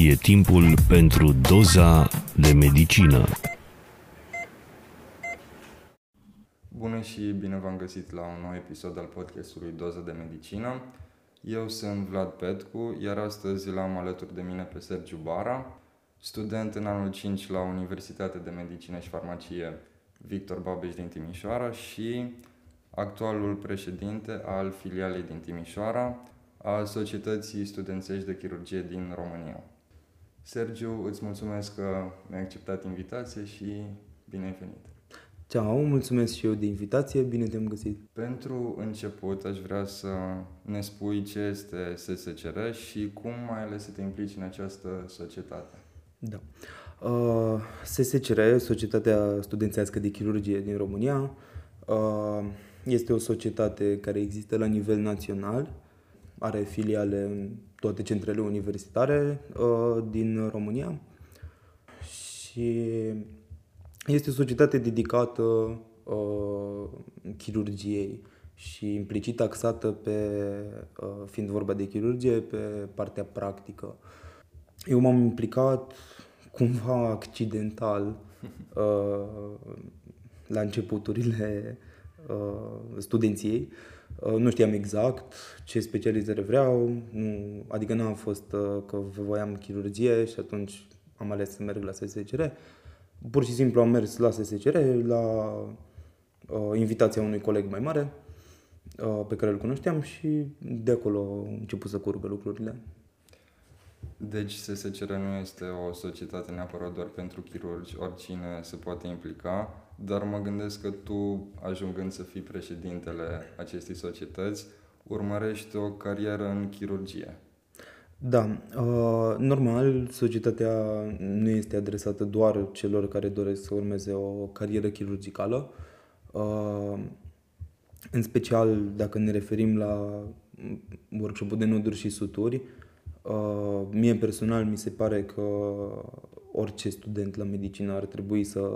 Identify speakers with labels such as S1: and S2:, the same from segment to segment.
S1: E timpul pentru doza de medicină.
S2: Bună și bine v-am găsit la un nou episod al podcastului Doza de Medicină. Eu sunt Vlad Petcu, iar astăzi l-am alături de mine pe Sergiu Bara, student în anul 5 la Universitatea de Medicină și Farmacie Victor Babeș din Timișoara și actualul președinte al filialei din Timișoara a Societății Studențești de Chirurgie din România. Sergiu, îți mulțumesc că mi-ai acceptat invitație și bine ai venit!
S3: Ceau, mulțumesc și eu de invitație, bine te-am găsit.
S2: Pentru început aș vrea să ne spui ce este SSCR și cum mai ales să te implici în această societate.
S3: Da. Uh, SSCR, Societatea Studențească de Chirurgie din România, uh, este o societate care există la nivel național, are filiale în toate centrele universitare uh, din România și este o societate dedicată uh, chirurgiei și implicit axată pe, uh, fiind vorba de chirurgie, pe partea practică. Eu m-am implicat cumva accidental uh, la începuturile uh, studenției. Uh, nu știam exact ce specializare vreau, nu, adică n-am fost uh, că voiam chirurgie și atunci am ales să merg la SSCR. Pur și simplu am mers la SSCR, la uh, invitația unui coleg mai mare uh, pe care îl cunoșteam și de acolo au început să curgă lucrurile.
S2: Deci SSCR nu este o societate neapărat doar pentru chirurgi, oricine se poate implica, dar mă gândesc că tu, ajungând să fii președintele acestei societăți, urmărești o carieră în chirurgie.
S3: Da, uh, normal, societatea nu este adresată doar celor care doresc să urmeze o carieră chirurgicală. Uh, în special, dacă ne referim la workshop de noduri și suturi, uh, mie personal mi se pare că orice student la medicină ar trebui să,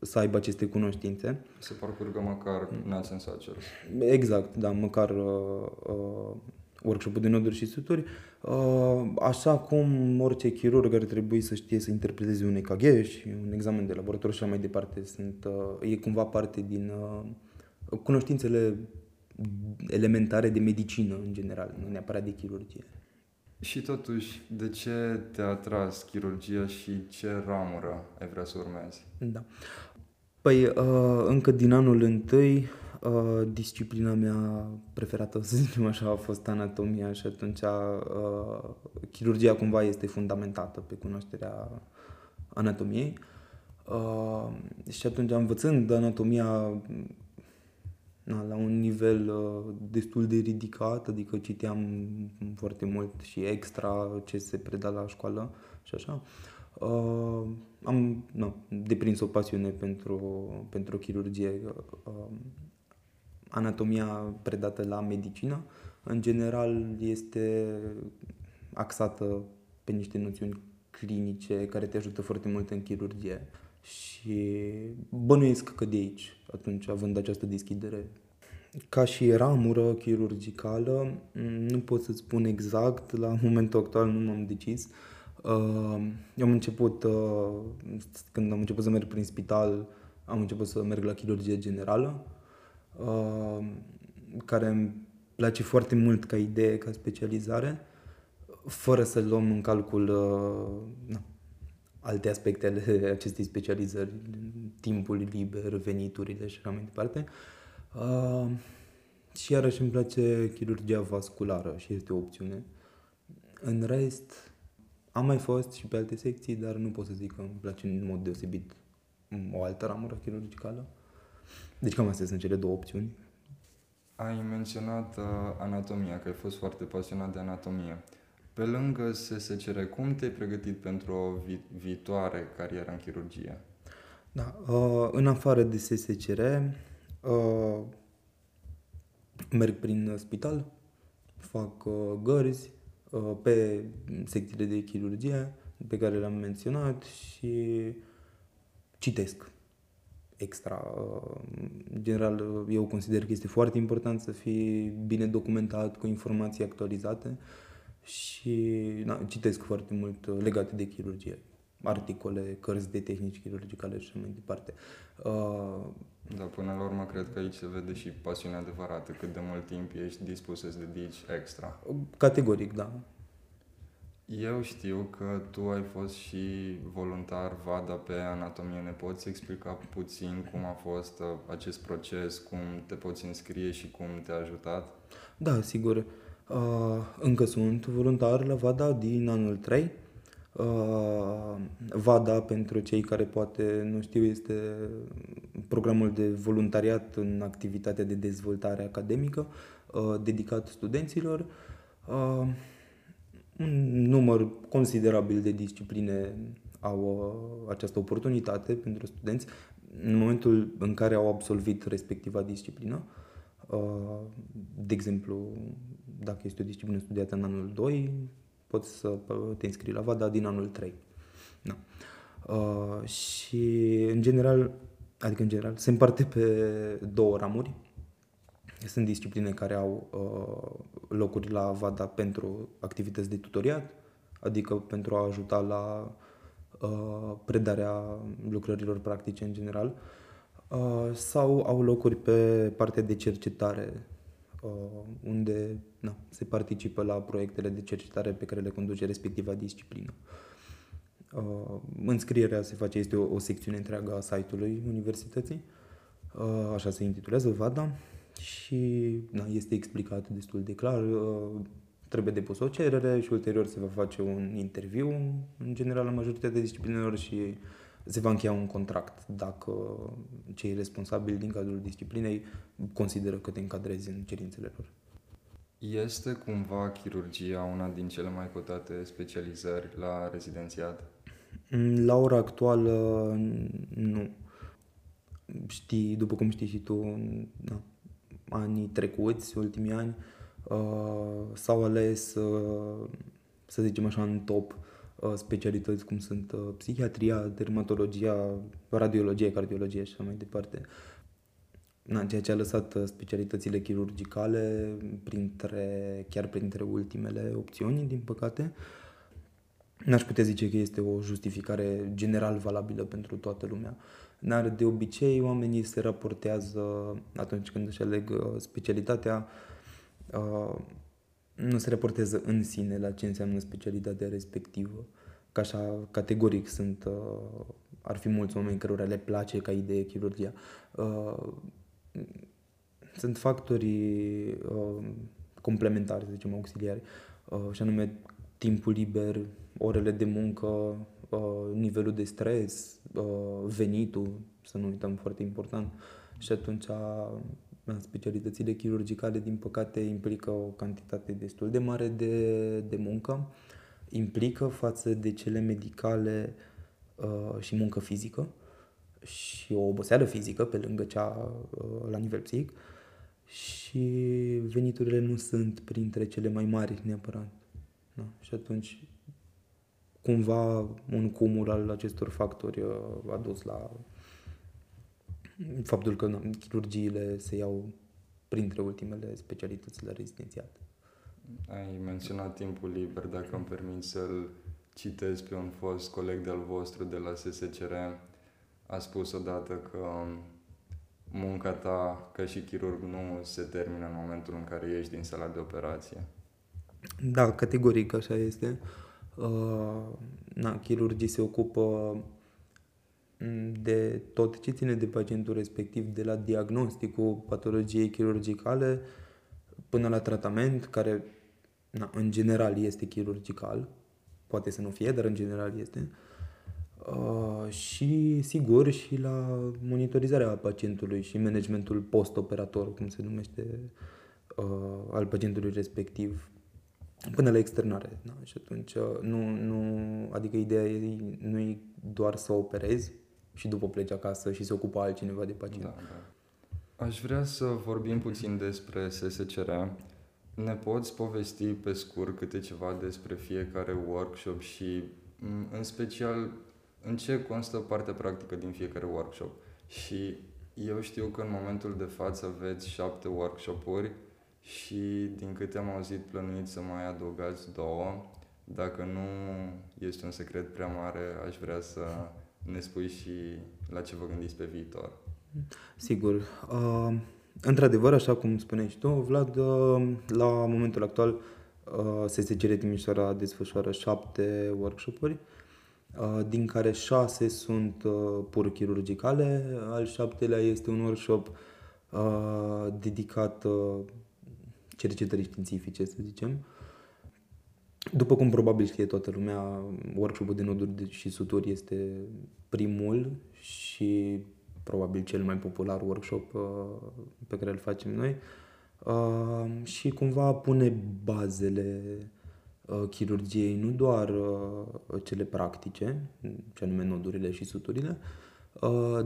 S3: să aibă aceste cunoștințe.
S2: Să parcurgă măcar Nuts Satchels.
S3: Exact, da, măcar uh, uh, workshop de noduri și suturi. Uh, așa cum orice chirurg ar trebui să știe să interpreteze un EKG și un examen de laborator și așa mai departe. Sunt, uh, e cumva parte din uh, cunoștințele elementare de medicină în general, nu neapărat de chirurgie.
S2: Și totuși, de ce te-a atras chirurgia și ce ramură ai vrea să urmezi?
S3: Da. Păi, uh, încă din anul întâi, uh, disciplina mea preferată, să zicem așa, a fost anatomia și atunci uh, chirurgia cumva este fundamentată pe cunoașterea anatomiei. Uh, și atunci, învățând anatomia na, la un nivel uh, destul de ridicat, adică citeam foarte mult și extra ce se preda la școală și așa. Uh, am na, deprins o pasiune pentru, pentru chirurgie. Uh, anatomia predată la medicină, în general, este axată pe niște noțiuni clinice care te ajută foarte mult în chirurgie. Și bănuiesc că de aici, atunci, având această deschidere. Ca și ramură chirurgicală, nu pot să spun exact, la momentul actual nu m-am decis. Uh, eu am început, uh, când am început să merg prin spital, am început să merg la chirurgie generală, uh, care îmi place foarte mult ca idee, ca specializare, fără să luăm în calcul na, alte aspecte ale acestei specializări, timpul liber, veniturile și așa mai departe. Uh, și iarăși îmi place chirurgia vasculară și este o opțiune. În rest, am mai fost și pe alte secții, dar nu pot să zic că îmi place în mod deosebit o altă ramură chirurgicală. Deci cam astea sunt cele două opțiuni.
S2: Ai menționat uh, anatomia, că ai fost foarte pasionat de anatomie. Pe lângă SSCR, cum te-ai pregătit pentru o vi- viitoare carieră în chirurgie?
S3: Da, uh, în afară de SSCR, uh, merg prin spital, fac uh, gărzi uh, pe secțiile de chirurgie pe care le-am menționat și citesc extra. Uh, în general, eu consider că este foarte important să fii bine documentat cu informații actualizate și na, citesc foarte mult uh, legate de chirurgie. Articole, cărți de tehnici chirurgicale și așa mai departe. Uh,
S2: Da, până la urmă cred că aici se vede și pasiunea adevărată, cât de mult timp ești dispus să-ți dedici extra.
S3: categoric, da.
S2: Eu știu că tu ai fost și voluntar VADA pe anatomie. Ne poți explica puțin cum a fost uh, acest proces, cum te poți înscrie și cum te-a ajutat?
S3: Da, sigur. Uh, încă sunt voluntar la VADA din anul 3. Uh, VADA, pentru cei care poate nu știu, este programul de voluntariat în activitatea de dezvoltare academică uh, dedicat studenților. Uh, un număr considerabil de discipline au uh, această oportunitate pentru studenți în momentul în care au absolvit respectiva disciplină. Uh, De exemplu, dacă este o disciplină studiată în anul 2, poți să uh, te înscrii la VADA din anul 3. Da. Uh, și în general, adică în general, se împarte pe două ramuri. Sunt discipline care au uh, locuri la VADA pentru activități de tutoriat, adică pentru a ajuta la uh, predarea lucrărilor practice în general, uh, sau au locuri pe partea de cercetare, uh, unde na, se participă la proiectele de cercetare pe care le conduce respectiva disciplină. Uh, înscrierea se face, este o, o secțiune întreagă a site-ului universității, uh, așa se intitulează VADA și na, este explicat destul de clar. Uh, trebuie depus o cerere și ulterior se va face un interviu, în general, la majoritatea disciplinelor și se va încheia un contract dacă cei responsabili din cadrul disciplinei consideră că te încadrezi în cerințele lor.
S2: Este cumva chirurgia una din cele mai cotate specializări la rezidențiat?
S3: Mm, La ora actuală, nu. Știi, după cum știi și tu, în na, anii trecuți, ultimii ani, uh, s-au ales, uh, să zicem așa, în top uh, specialități cum sunt uh, psihiatria, dermatologia, radiologie, cardiologie și așa mai departe. Na, ceea ce a lăsat uh, specialitățile chirurgicale printre, chiar printre ultimele opțiuni, din păcate. N-aș putea zice că este o justificare general valabilă pentru toată lumea. Dar de obicei oamenii se raportează atunci când își aleg uh, specialitatea, uh, nu se raportează în sine la ce înseamnă specialitatea respectivă. Ca așa, categoric sunt, uh, ar fi mulți oameni cărora le place ca idee chirurgia. Uh, sunt factorii uh, complementari, să zicem, auxiliari, uh, și anume timpul liber, orele de muncă, uh, nivelul de stres, uh, venitul, să nu uităm, foarte important. Și atunci a- specialitățile chirurgicale, din păcate, implică o cantitate destul de mare de, de muncă, implică față de cele medicale uh, și muncă fizică și o oboseală fizică pe lângă cea uh, la nivel psihic și veniturile nu sunt printre cele mai mari neapărat. Da? Și atunci cumva un cumul al acestor factori uh, a dus la faptul că na, chirurgiile se iau printre ultimele specialități la rezidențiat.
S2: Ai menționat timpul liber, dacă îmi permiți să-l citez pe un fost coleg de-al vostru de la SSCR. A spus odată că munca ta ca și chirurg nu se termină în momentul în care ieși din sala de operație.
S3: Da, categoric așa este. Uh, na, chirurgii se ocupă mm, de tot ce ține de pacientul respectiv, de la diagnosticul patologiei chirurgicale până la tratament, care na, în general este chirurgical, poate să nu fie, dar în general este. Uh, și sigur și la monitorizarea pacientului și managementul post-operator, cum se numește, uh, al pacientului respectiv, până la externare. Da? Și atunci, uh, nu, nu, adică ideea e, nu e doar să operezi și după pleci acasă și se ocupă altcineva de pacient.
S2: Da, da. Aș vrea să vorbim puțin despre SSCR. Ne poți povesti pe scurt câte ceva despre fiecare workshop și m, în special în ce constă partea practică din fiecare workshop? Și eu știu că în momentul de față aveți șapte workshopuri și din câte am auzit plănuiți să mai adăugați două. Dacă nu este un secret prea mare, aș vrea să ne spui și la ce vă gândiți pe viitor.
S3: Sigur. Uh, într-adevăr, așa cum spuneai și tu, Vlad, uh, la momentul actual uh, SSGR Timișoara desfășoară șapte workshop-uri, uh, din care șase sunt uh, pur chirurgicale, al șaptelea este un workshop uh, dedicat uh, cercetării științifice, să zicem. După cum probabil știe toată lumea, workshopul de noduri și suturi este primul și probabil cel mai popular workshop uh, pe care îl facem noi. Uh, și cumva pune bazele uh, chirurgiei, nu doar cele practice, ce anume nodurile și suturile,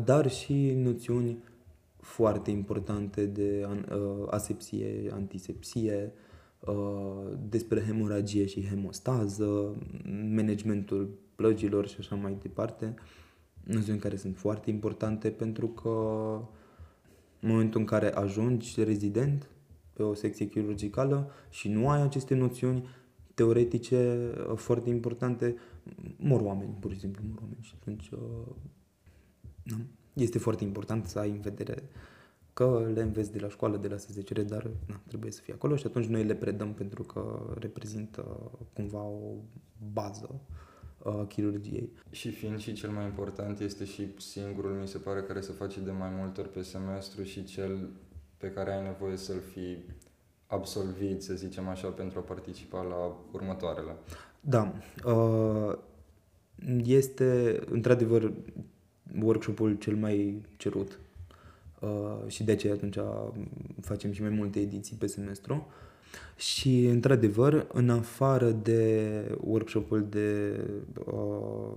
S3: dar și noțiuni foarte importante de asepsie, antisepsie, despre hemoragie și hemostază, managementul plăgilor și așa mai departe noțiuni care sunt foarte importante pentru că în momentul în care ajungi rezident pe o secție chirurgicală și nu ai aceste noțiuni teoretice uh, foarte importante, mor oameni, pur și simplu mor oameni. Și atunci uh, este foarte important să ai în vedere că le înveți de la școală, de la SZCR, dar na, trebuie să fie acolo și atunci noi le predăm pentru că reprezintă cumva o bază uh, chirurgiei.
S2: Și fiind și cel mai important, este și singurul, mi se pare, care se face de mai multe ori pe semestru și cel pe care ai nevoie să-l fi absolvit, să zicem așa, pentru a participa la următoarele.
S3: Da. Uh, este, într-adevăr, workshopul cel mai cerut uh, și de aceea atunci facem și mai multe ediții pe semestru. Și, într-adevăr, în afară de workshopul de uh,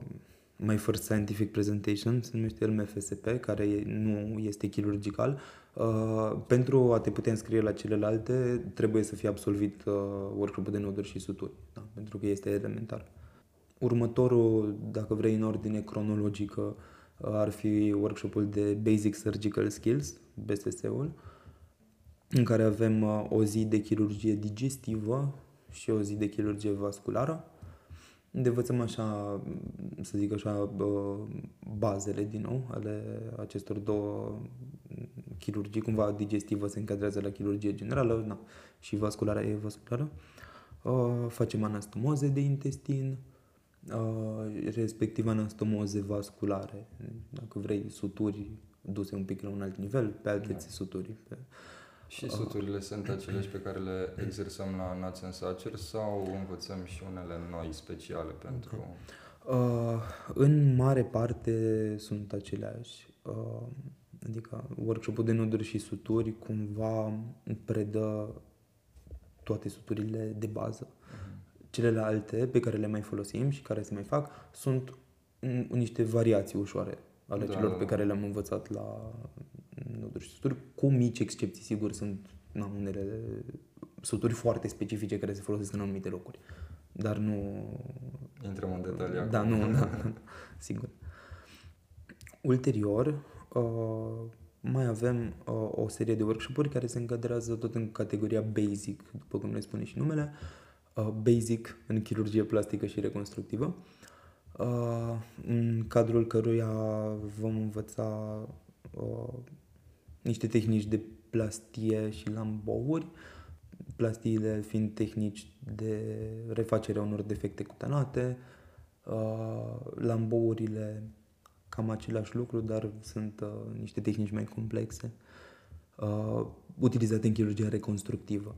S3: My First Scientific Presentation, se numește el MFSP, care nu este chirurgical, uh, pentru a te putea înscrie la celelalte, trebuie să fie absolvit uh, workshopul de noduri și suturi, da? pentru că este elementar. Următorul, dacă vrei în ordine cronologică, uh, ar fi workshopul de Basic Surgical Skills, BSS-ul, uh, în care avem uh, o zi de chirurgie digestivă și o zi de chirurgie vasculară, unde învățăm așa, să zic așa, bazele din nou ale acestor două chirurgii, cumva digestivă se încadrează la chirurgie generală na, și vasculară e vasculară. Uh, facem anastomoze de intestin, uh, respectiv anastomoze vasculare, dacă vrei suturi duse un pic la un alt nivel, pe alte da. suturi. Pe,
S2: și suturile sunt aceleași pe care le exersăm la Nuts and Sacer sau învățăm și unele noi speciale pentru...
S3: Uh, în mare parte sunt aceleași. Uh, adică workshopul de noduri și suturi cumva predă toate suturile de bază. Uh-huh. Celelalte pe care le mai folosim și care se mai fac sunt niște variații ușoare ale da, celor da, pe da. care le-am învățat la noduri și suturi, cu mici excepții, sigur, sunt na, unele suturi foarte specifice care se folosesc în anumite locuri. Dar nu...
S2: Intrăm în detalii
S3: Da, acum. nu, da, da, sigur. Ulterior, uh, mai avem uh, o serie de workshop-uri care se încadrează tot în categoria basic, după cum ne spune și numele, uh, basic în chirurgie plastică și reconstructivă, uh, în cadrul căruia vom învăța uh, niște tehnici de plastie și lambouri, plastiile fiind tehnici de refacere a unor defecte cutanate, uh, lambourile cam același lucru, dar sunt uh, niște tehnici mai complexe, uh, utilizate în chirurgia reconstructivă.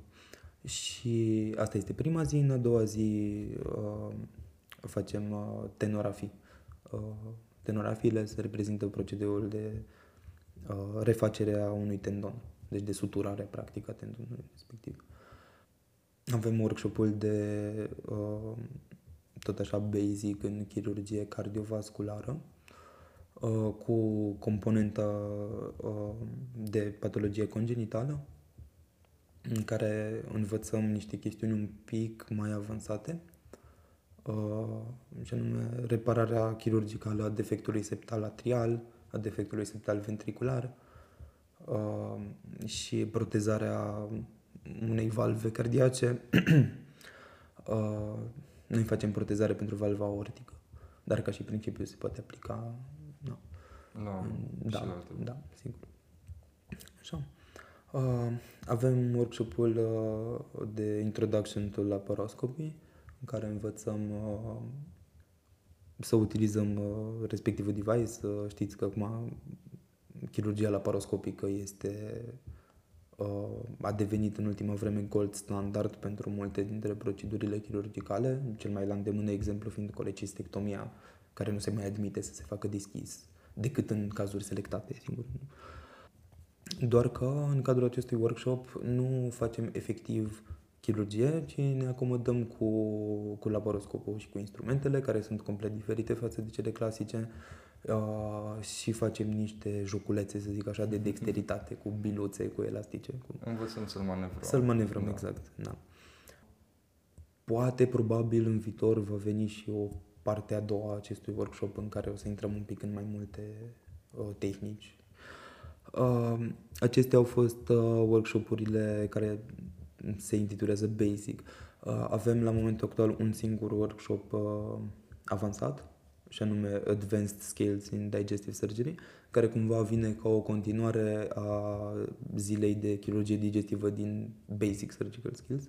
S3: Și asta este prima zi, în a doua zi uh, facem uh, tenorafii. Uh, tenorafiile se reprezintă procedeul de Uh, refacerea unui tendon, deci de suturare practică a tendonului respectiv. Avem workshop-ul de uh, tot așa basic în chirurgie cardiovasculară uh, cu componenta de patologie congenitală în care învățăm niște chestiuni un pic mai avansate și anume repararea chirurgicală a defectului septal atrial, a defectului septal ventricular uh, și protezarea unei valve cardiace, uh, noi facem protezare pentru valva aortică, dar ca și principiu se poate aplica no.
S2: La
S3: da,
S2: și la alte.
S3: da, sigur. Așa. Uh, avem workshopul uh, de Introduction to Laparoscopy, în care învățăm uh, să utilizăm uh, respectivul device. Uh, știți că acum chirurgia laparoscopică este uh, a devenit în ultima vreme gold standard pentru multe dintre procedurile chirurgicale, cel mai la îndemână exemplu fiind colecistectomia, care nu se mai admite să se facă deschis, decât în cazuri selectate, sigur. Doar că în cadrul acestui workshop nu facem efectiv chirurgie, ci ne acomodăm cu, cu laparoscopul și cu instrumentele care sunt complet diferite față de cele clasice uh, și facem niște joculețe, să zic așa, de dexteritate, cu biluțe, cu elastice. Cu...
S2: Învățăm să-l manevrăm.
S3: Să-l manevrăm,
S2: Da.
S3: exact. Da. Poate, probabil, în viitor va veni și o parte a doua a acestui workshop în care o să intrăm un pic în mai multe uh, tehnici. Uh, acestea au fost uh, workshopurile care se intitulează Basic. Uh, avem la momentul actual un singur workshop uh, avansat, și anume Advanced Skills in Digestive Surgery, care cumva vine ca o continuare a zilei de chirurgie digestivă din Basic Surgical Skills,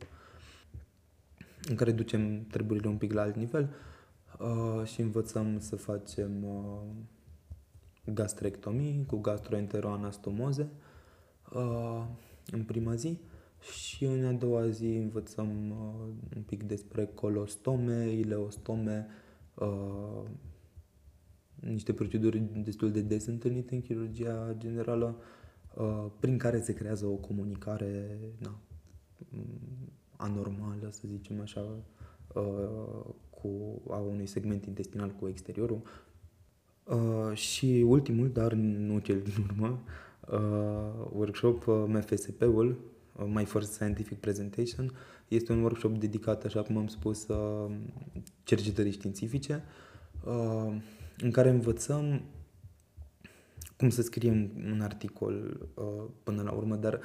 S3: în care ducem treburile un pic la alt nivel uh, și învățăm să facem uh, gastrectomii cu gastroenteroanastomoze uh, în prima zi și în a doua zi învățăm uh, un pic despre colostome, ileostome, uh, niște proceduri destul de des întâlnite în chirurgia generală, uh, prin care se creează o comunicare na, m, anormală, să zicem așa, uh, cu a unui segment intestinal cu exteriorul. Uh, și ultimul, dar nu cel din urmă, uh, workshop, uh, MFSP-ul, uh, My First Scientific Presentation, este un workshop dedicat, așa cum am spus, uh, cercetării științifice, uh, în care învățăm cum să scriem un articol uh, până la urmă, dar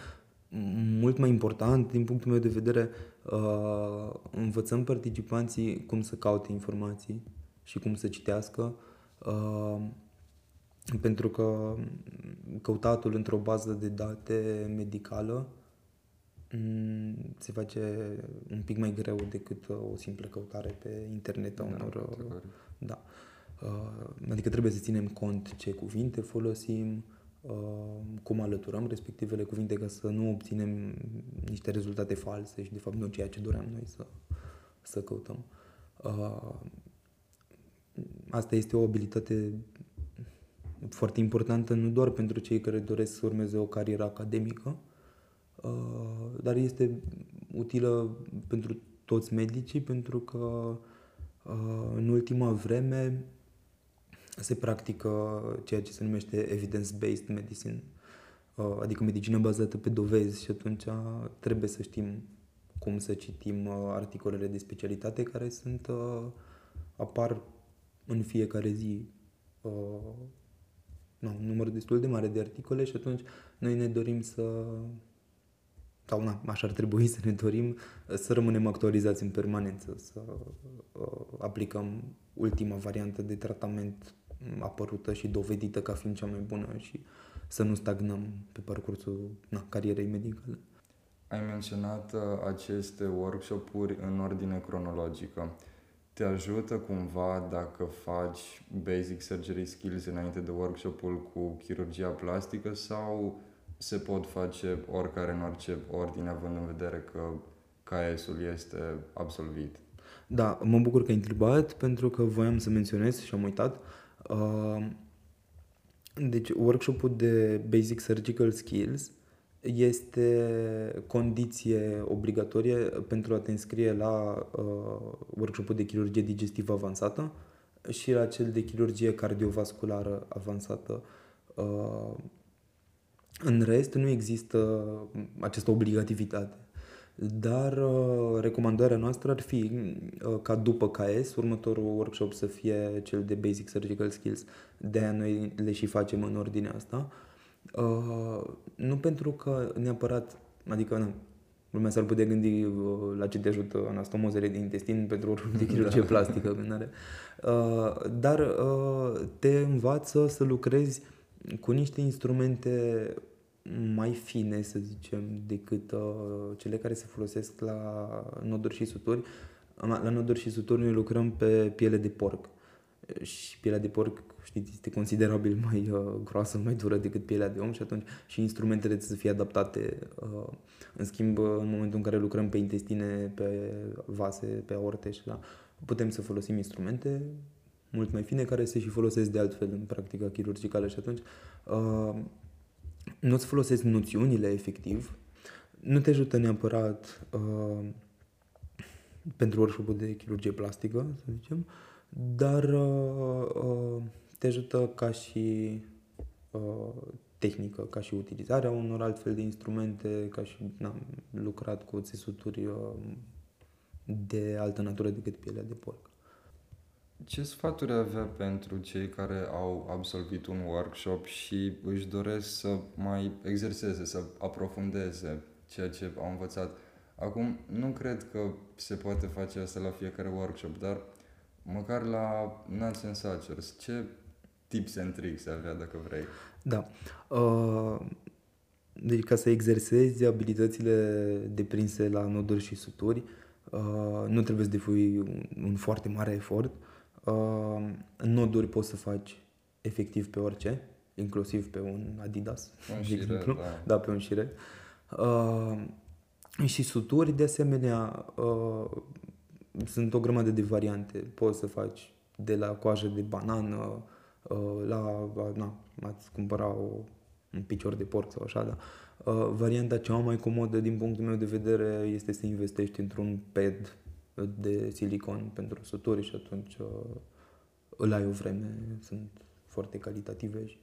S3: mult mai important, din punctul meu de vedere, uh, învățăm participanții cum să caute informații și cum să citească, uh, pentru că căutatul într-o bază de date medicală mm, se face un pic mai greu decât uh, o simplă căutare pe internet a unor... uh,
S2: categoric.
S3: Da. Uh, Adică trebuie să ținem cont ce cuvinte folosim, uh, cum alăturăm respectivele cuvinte ca să nu obținem niște rezultate false și de fapt nu ceea ce doream noi să, să căutăm. Uh, Asta este o abilitate foarte importantă nu doar pentru cei care doresc să urmeze o carieră academică, uh, dar este utilă pentru toți medicii pentru că uh, în ultima vreme se practică ceea ce se numește evidence-based medicine, uh, adică medicină bazată pe dovezi și atunci trebuie să știm cum să citim uh, articolele de specialitate care sunt uh, apar în fiecare zi uh, nu, un număr destul de mare de articole și atunci noi ne dorim să sau na, așa ar trebui să ne dorim să rămânem actualizați în permanență, să uh, aplicăm ultima variantă de tratament apărută și dovedită ca fiind cea mai bună și să nu stagnăm pe parcursul na, carierei medicale.
S2: Ai menționat uh, aceste workshop-uri în ordine cronologică. Te ajută cumva dacă faci basic surgery skills înainte de workshop-ul cu chirurgia plastică sau se pot face oricare în orice ordine, având în vedere că KS-ul este absolvit?
S3: Da, mă bucur că ai întrebat pentru că voiam să menționez și am uitat. Uh, Deci, workshopul de Basic Surgical Skills este condiție obligatorie pentru a te înscrie la uh, workshopul de chirurgie digestivă avansată și la cel de chirurgie cardiovasculară avansată. Uh, în rest, nu există această obligativitate. Dar uh, recomandarea noastră ar fi uh, ca după KS, următorul workshop să fie cel de Basic Surgical Skills. De aia noi le și facem în ordinea asta. Uh, nu pentru că neapărat, adică nu, Lumea s-ar putea gândi uh, la ce te ajută anastomozele din intestin pentru o de chirurgie da. plastică. Când are. Uh, dar uh, te învață să lucrezi cu niște instrumente mai fine, să zicem, decât uh, cele care se folosesc la noduri și suturi. La noduri și suturi noi lucrăm pe piele de porc. Și pielea de porc, știți, este considerabil mai uh, groasă, mai dură decât pielea de om și atunci și instrumentele trebuie să fie adaptate. Uh, în schimb, în momentul în care lucrăm pe intestine, pe vase, pe aorte și la, putem să folosim instrumente mult mai fine care se și folosesc de altfel în practica chirurgicală și atunci uh, nu-ți folosesc noțiunile efectiv, nu te ajută neapărat uh, pentru workshop de chirurgie plastică, să zicem, dar uh, uh, te ajută ca și uh, tehnică, ca și utilizarea unor altfel de instrumente, ca și am lucrat cu țesuturi uh, de altă natură decât pielea de porc.
S2: Ce sfaturi avea pentru cei care au absolvit un workshop și își doresc să mai exerseze, să aprofundeze ceea ce au învățat? Acum, nu cred că se poate face asta la fiecare workshop, dar măcar la Nuts and Suchers, ce tips and tricks avea, dacă vrei?
S3: Da. Uh, deci ca să exersezi abilitățile deprinse la noduri și suturi, uh, nu trebuie să depui un, un foarte mare efort. Uh, noduri poți să faci efectiv pe orice, inclusiv pe un Adidas,
S2: un de exemplu. Da.
S3: da, pe un șire. Uh, și suturi, de asemenea, uh, sunt o grămadă de variante. Poți să faci de la coajă de banană, uh, la, na, ați cumpăra o, un picior de porc sau așa, dar uh, varianta cea mai comodă din punctul meu de vedere este să investești într-un pad de silicon pentru suturi și atunci uh, îl ai o vreme, sunt foarte calitative și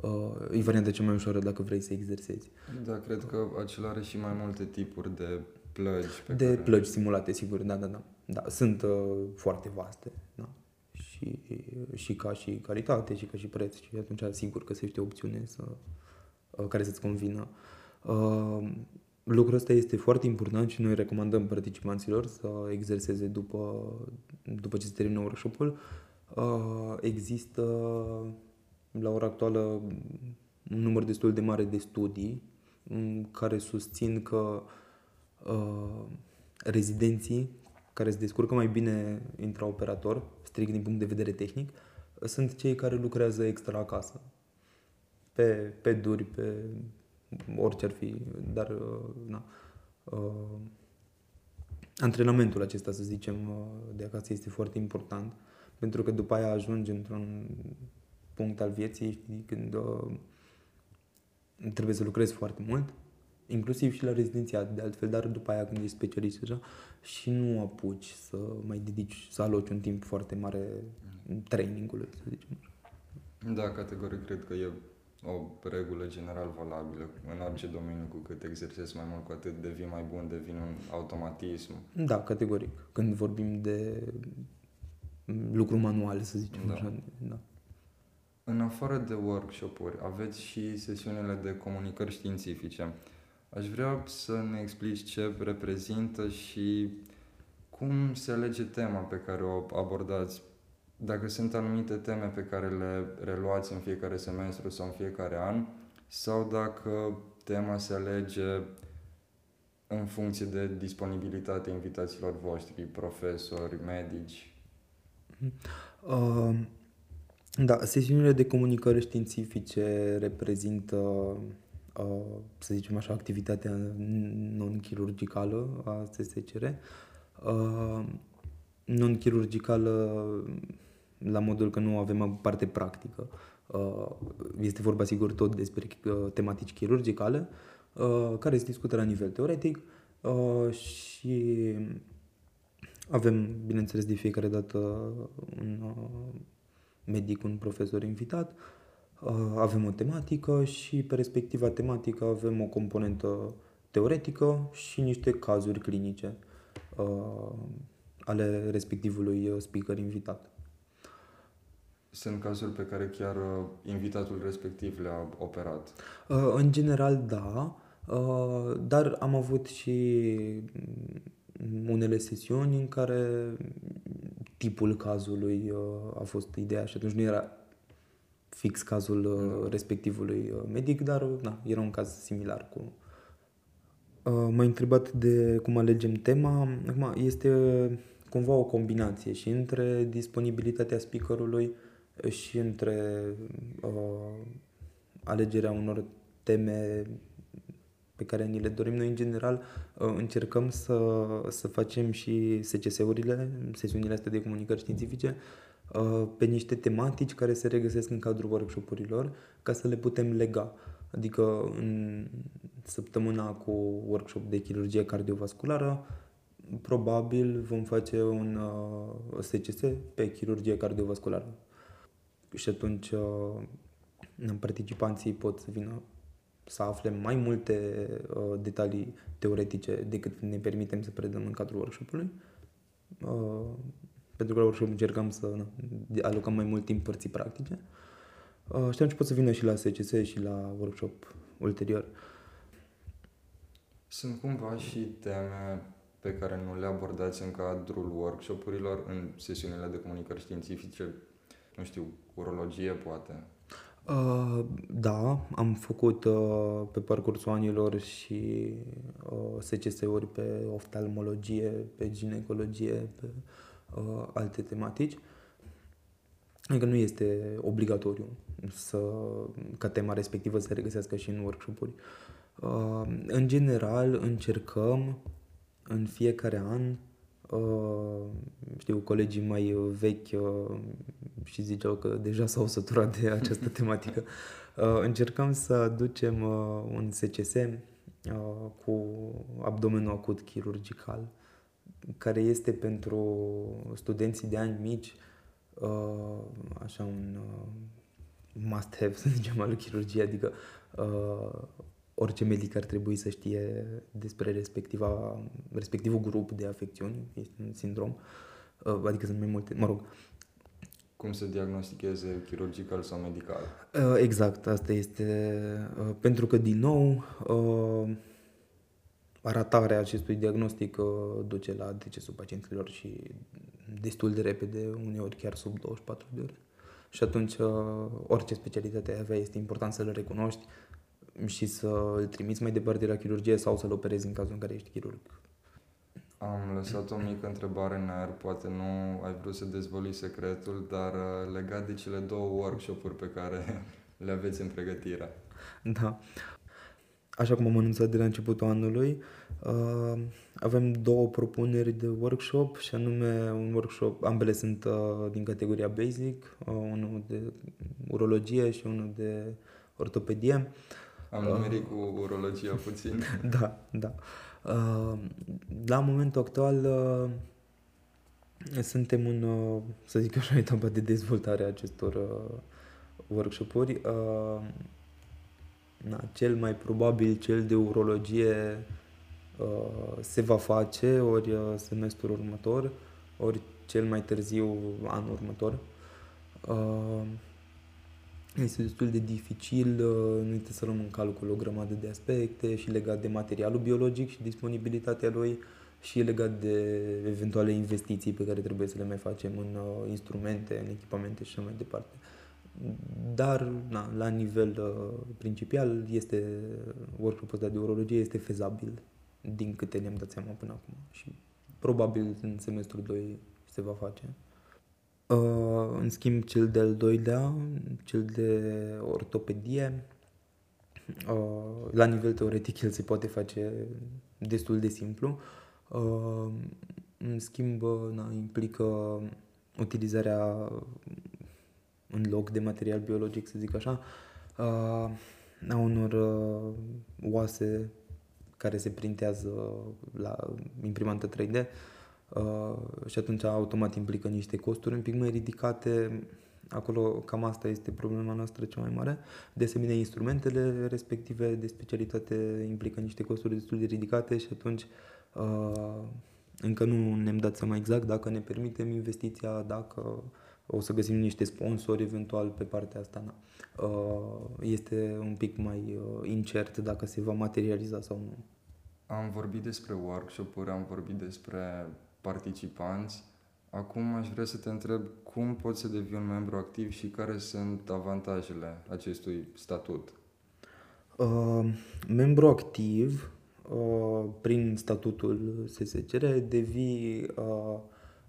S3: uh, e varianta cea mai ușoară dacă vrei să exersezi.
S2: Da, cred că acela are și mai multe tipuri de plăgi. Pe
S3: de
S2: care...
S3: plăgi simulate, sigur, da, da, da. da sunt uh, foarte vaste, da. Și, și ca și calitate, și ca și preț. Și atunci, sigur, găsești o opțiune să, uh, care să-ți convină. Uh, lucrul ăsta este foarte important și noi recomandăm participanților să exerseze după, după ce se termină workshop-ul. Uh, există la ora actuală un număr destul de mare de studii mm, care susțin că uh, rezidenții care se descurcă mai bine intraoperator, strict din punct de vedere tehnic, sunt cei care lucrează extra acasă. Pe, pe duri, pe orice ar fi, dar uh, na, uh, antrenamentul acesta, să zicem, uh, de acasă este foarte important, pentru că după aia ajungi într-un punct al vieții, știi, când uh, trebuie să lucrezi foarte mult, inclusiv și la rezidențiat, de altfel, dar după aia când ești specialist așa, și nu apuci să mai dedici, să aloci un timp foarte mare trainingului, să zicem așa.
S2: Da, categoric cred că e o regulă general valabilă în orice domeniu, cu cât exersezi mai mult, cu atât devii mai bun, devine un automatism.
S3: Da, categoric. Când vorbim de lucru manual, să zicem da. așa. Da.
S2: În afară de workshop-uri, aveți și sesiunile de comunicări științifice. Aș vrea să ne explici ce reprezintă și cum se alege tema pe care o abordați dacă sunt anumite teme pe care le reluați în fiecare semestru sau în fiecare an, sau dacă tema se alege în funcție de disponibilitatea invitațiilor voștri, profesori, medici.
S3: Uh, da, sesiunile de comunicare științifice reprezintă, uh, să zicem așa, activitatea non-chirurgicală a SSCR. Uh, non-chirurgicală la modul că nu avem o parte practică. Uh, este vorba, sigur, tot despre uh, tematici chirurgicale, uh, care se discută la nivel teoretic și avem, bineînțeles, de fiecare dată un medic, un profesor invitat, avem o tematică și pe respectiva tematică avem o componentă teoretică și niște cazuri clinice ale respectivului speaker invitat.
S2: Sunt cazuri pe care chiar uh, invitatul respectiv le-a operat.
S3: Uh, în general, da. Uh, dar am avut și unele sesiuni în care tipul cazului uh, a fost ideea și atunci nu era fix cazul uh, respectivului medic, dar na, era un caz similar cu... M-ai întrebat de cum alegem tema. Acum, este cumva o combinație și între disponibilitatea speakerului și între uh, alegerea unor teme pe care ni le dorim noi în general, uh, încercăm să, să facem și SCS-urile, sesiunile astea de comunicări științifice, uh, pe niște tematici care se regăsesc în cadrul workshop-urilor, ca să le putem lega. Adică în săptămâna cu workshop de chirurgie cardiovasculară, probabil vom face un uh, SCS pe chirurgie cardiovasculară. Și atunci uh, participanții pot să vină să afle mai multe uh, detalii teoretice decât ne permitem să predăm în cadrul workshop-ului. Uh, pentru că la workshop încercăm să na, alocăm mai mult timp părții practice. Uh, și atunci pot să vină și la SCS și la workshop ulterior.
S2: Sunt cumva și teme pe care nu le abordați în cadrul workshopurilor, în sesiunile de comunicări științifice, nu știu, urologie poate,
S3: Uh, da, am făcut uh, pe parcursul anilor și uh, SCS-uri pe oftalmologie, pe ginecologie, pe uh, alte tematici. Adică nu este obligatoriu să, ca tema respectivă să se regăsească și în workshop-uri. Uh, în general, încercăm în fiecare an Uh, știu, colegii mai vechi uh, și ziceau că deja s-au săturat de această tematică. Uh, încercăm să aducem un SCS cu abdomenul acut chirurgical, care este pentru studenții de ani mici așa un must-have, să zicem, al chirurgiei, adică orice medic ar trebui să știe despre respectiva, respectivul grup de afecțiuni, este un sindrom, uh, adică sunt mai multe, mă rog.
S2: Cum se diagnosticheze chirurgical sau medical?
S3: Uh, exact, asta este, uh, pentru că din nou aratarea acestui diagnostic duce la decesul pacienților și destul de repede, uneori chiar sub 24 de ore. Și atunci orice specialitate ai avea este important să le recunoști, și să îl trimiți mai departe la chirurgie sau să-l operezi în cazul în care ești chirurg?
S2: Am lăsat o mică întrebare în aer, poate nu ai vrut să dezvolui secretul, dar uh, legat de cele două workshop-uri pe care le aveți în pregătire.
S3: Da. Așa cum am anunțat de la începutul anului, uh, avem două propuneri de workshop și anume un workshop, ambele sunt uh, din categoria basic, uh, unul de urologie și unul de ortopedie. Uh,
S2: am numerit cu urologia puțin.
S3: Da, da. Uh, la momentul actual uh, suntem în, uh, să zic așa, etapa de dezvoltare a acestor workshop-uri. Na, cel mai probabil cel de urologie se va face ori semestrul următor, ori cel mai târziu anul următor. Este destul de dificil, uh, nu trebuie să luăm în calcul o grămadă de aspecte și legat de materialul biologic și disponibilitatea lui și legat de eventuale investiții pe care trebuie să le mai facem în uh, instrumente, în echipamente și așa mai departe. Dar, na, la nivel uh, principal, este workshop ăsta de urologie este fezabil din câte ne-am dat seama până acum și probabil în semestrul 2 se va face. Uh, în schimb, cel de-al doilea, cel de ortopedie, uh, la nivel teoretic el se poate face destul de simplu. Uh, în schimb, na, implică utilizarea în loc de material biologic, să zic așa, a unor oase care se printează la imprimantă 3D Uh, și atunci automat implică niște costuri un pic mai ridicate. Acolo cam asta este problema noastră cea mai mare. De asemenea, instrumentele respective de specialitate implică niște costuri destul de ridicate și atunci uh, încă nu ne-am dat seama exact dacă ne permitem investiția, dacă o să găsim niște sponsori eventual pe partea asta. Na. Uh, este un pic mai uh, incert dacă se va materializa sau nu.
S2: Am vorbit despre workshop-uri, am vorbit despre participanți. Acum aș vrea să te întreb cum poți să devii un membru activ și care sunt avantajele acestui statut?
S3: Uh, membru activ, uh, prin statutul SSCR, devii uh,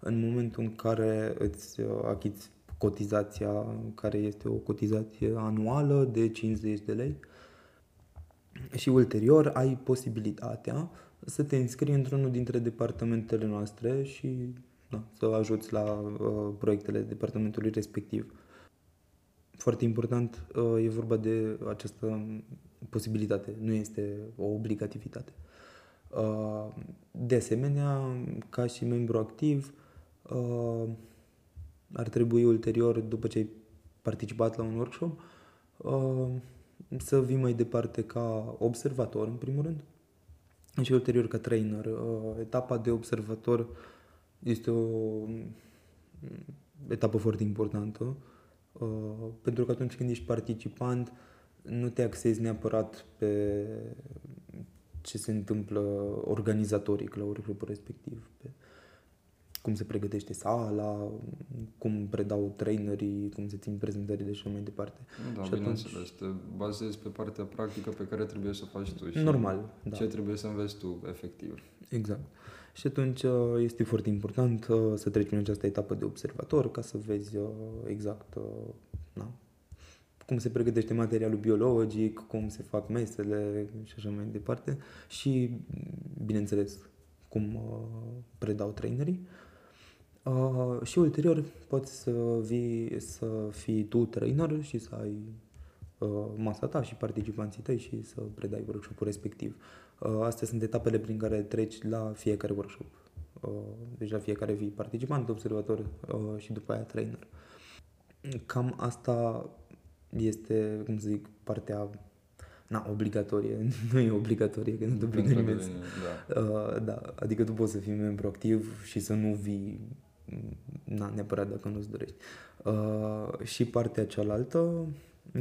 S3: în momentul în care îți uh, achiți cotizația, care este o cotizație anuală de 50 de lei și ulterior ai posibilitatea să te înscrii într-unul dintre departamentele noastre și da, să ajuți la uh, proiectele departamentului respectiv. Foarte important, uh, e vorba de această posibilitate, nu este o obligativitate. Uh, de asemenea, ca și membru activ, uh, ar trebui ulterior, după ce ai participat la un workshop, uh, să vii mai departe ca observator, în primul rând, și ulterior ca trainer. Etapa de observator este o etapă foarte importantă, pentru că atunci când ești participant, nu te axezi neapărat pe ce se întâmplă organizatoric la workshop respectiv, pe cum se pregătește sala, cum predau trainerii, cum se țin prezentările și mai departe.
S2: Da,
S3: și
S2: bineînțeles, atunci... te bazezi pe partea practică pe care trebuie să o faci tu și
S3: Normal, da.
S2: ce trebuie să înveți tu, efectiv.
S3: Exact. Și atunci uh, este foarte important uh, să treci în această etapă de observator ca să vezi uh, exact na, cum se pregătește materialul biologic, cum se fac mesele și așa mai departe și, bineînțeles, cum predau trainerii. Uh, și ulterior poți să vii să fii tu trainer și să ai uh, masa ta și participanții tăi și să predai workshop-ul respectiv. Uh, astea sunt etapele prin care treci la fiecare workshop. Uh, deci la fiecare vii participant, observator uh, și după aia trainer. Cam asta este, cum să zic, partea na, obligatorie, nu e obligatorie, că nu te obligă nimeni. Da. Uh, da, adică tu poți să fii membru activ și să nu vii na, neapărat dacă nu-ți dorești. Uh, și partea cealaltă,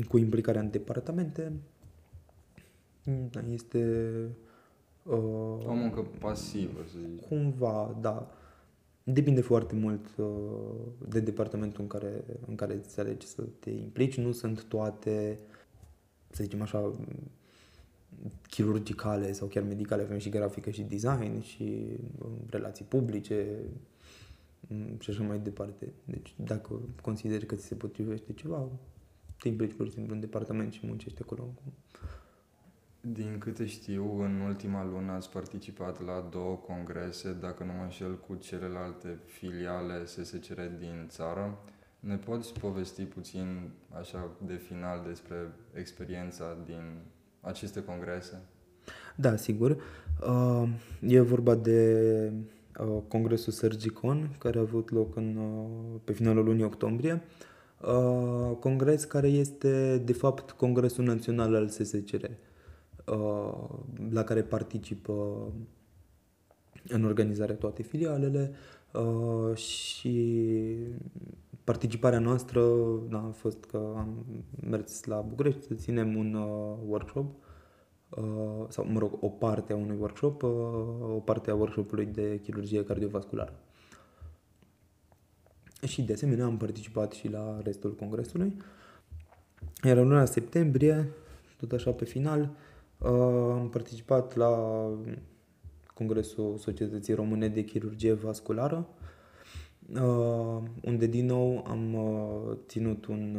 S3: cu implicarea în departamente, da, este...
S2: Uh, o muncă pasivă, să zic.
S3: Cumva, da. Depinde foarte mult uh, de departamentul în care, în care îți alegi să te implici. Nu sunt toate, să zicem așa, chirurgicale sau chiar medicale, avem și grafică și design și uh, relații publice, Mm, și așa mai departe. Deci dacă consideri că ți se potrivește ceva, te implici pur și simplu în departament și muncești acolo.
S2: Din câte știu, în ultima lună ați participat la două congrese, dacă nu mă înșel, cu celelalte filiale SSCR din țară. Ne poți povesti puțin, așa, de final despre experiența din aceste congrese?
S3: Da, sigur. Uh, e vorba de Uh, congresul Sergicon, care a avut loc în, uh, pe finalul lunii octombrie. Uh, congres care este, de fapt, Congresul Național al SSCR, la care participă în organizare toate filialele și participarea noastră da, a fost că am mers la București să ținem un workshop Uh, sau, mă rog, o parte a unui workshop, uh, o parte a workshopului de chirurgie cardiovasculară. Și, de asemenea, am participat și la restul congresului. Iar în luna septembrie, tot așa pe final, uh, am participat la Congresul Societății Române de Chirurgie Vasculară, unde din nou am ținut un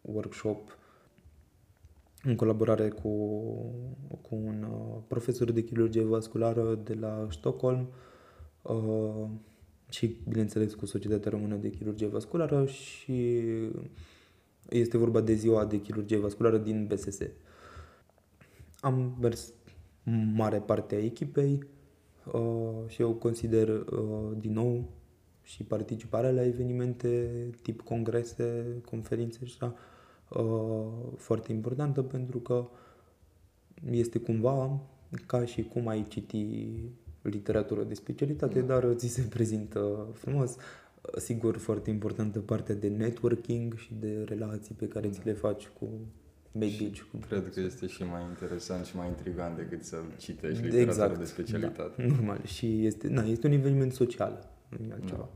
S3: workshop în colaborare cu, cu un uh, profesor de chirurgie vasculară de la Stockholm uh, și, bineînțeles, cu Societatea Română de Chirurgie Vasculară și este vorba de ziua de chirurgie vasculară din BSS. Am mers mare parte a echipei uh, și eu consider uh, din nou și participarea la evenimente tip congrese, conferințe și așa, Uh, foarte importantă pentru că este cumva ca și cum ai citi literatură de specialitate, da. dar ți se prezintă frumos. sigur, foarte importantă partea de networking și de relații pe care ți le faci cu medici. Cu
S2: Cred că este și mai interesant și mai intrigant decât să citești literatură
S3: exact,
S2: de specialitate.
S3: Da, normal. Și este, na, este un eveniment social, nu e altceva.
S2: Da.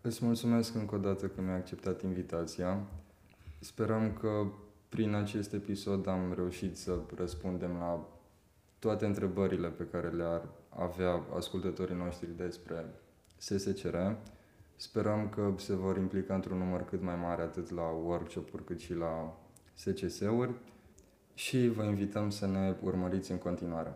S2: Îți mulțumesc încă o dată că mi-ai acceptat invitația. Sperăm că prin acest episod am reușit să răspundem la toate întrebările pe care le-ar avea ascultătorii noștri despre SSCR. Sperăm că se vor implica într-un număr cât mai mare atât la workshop-uri cât și la SCS-uri și vă invităm să ne urmăriți în continuare.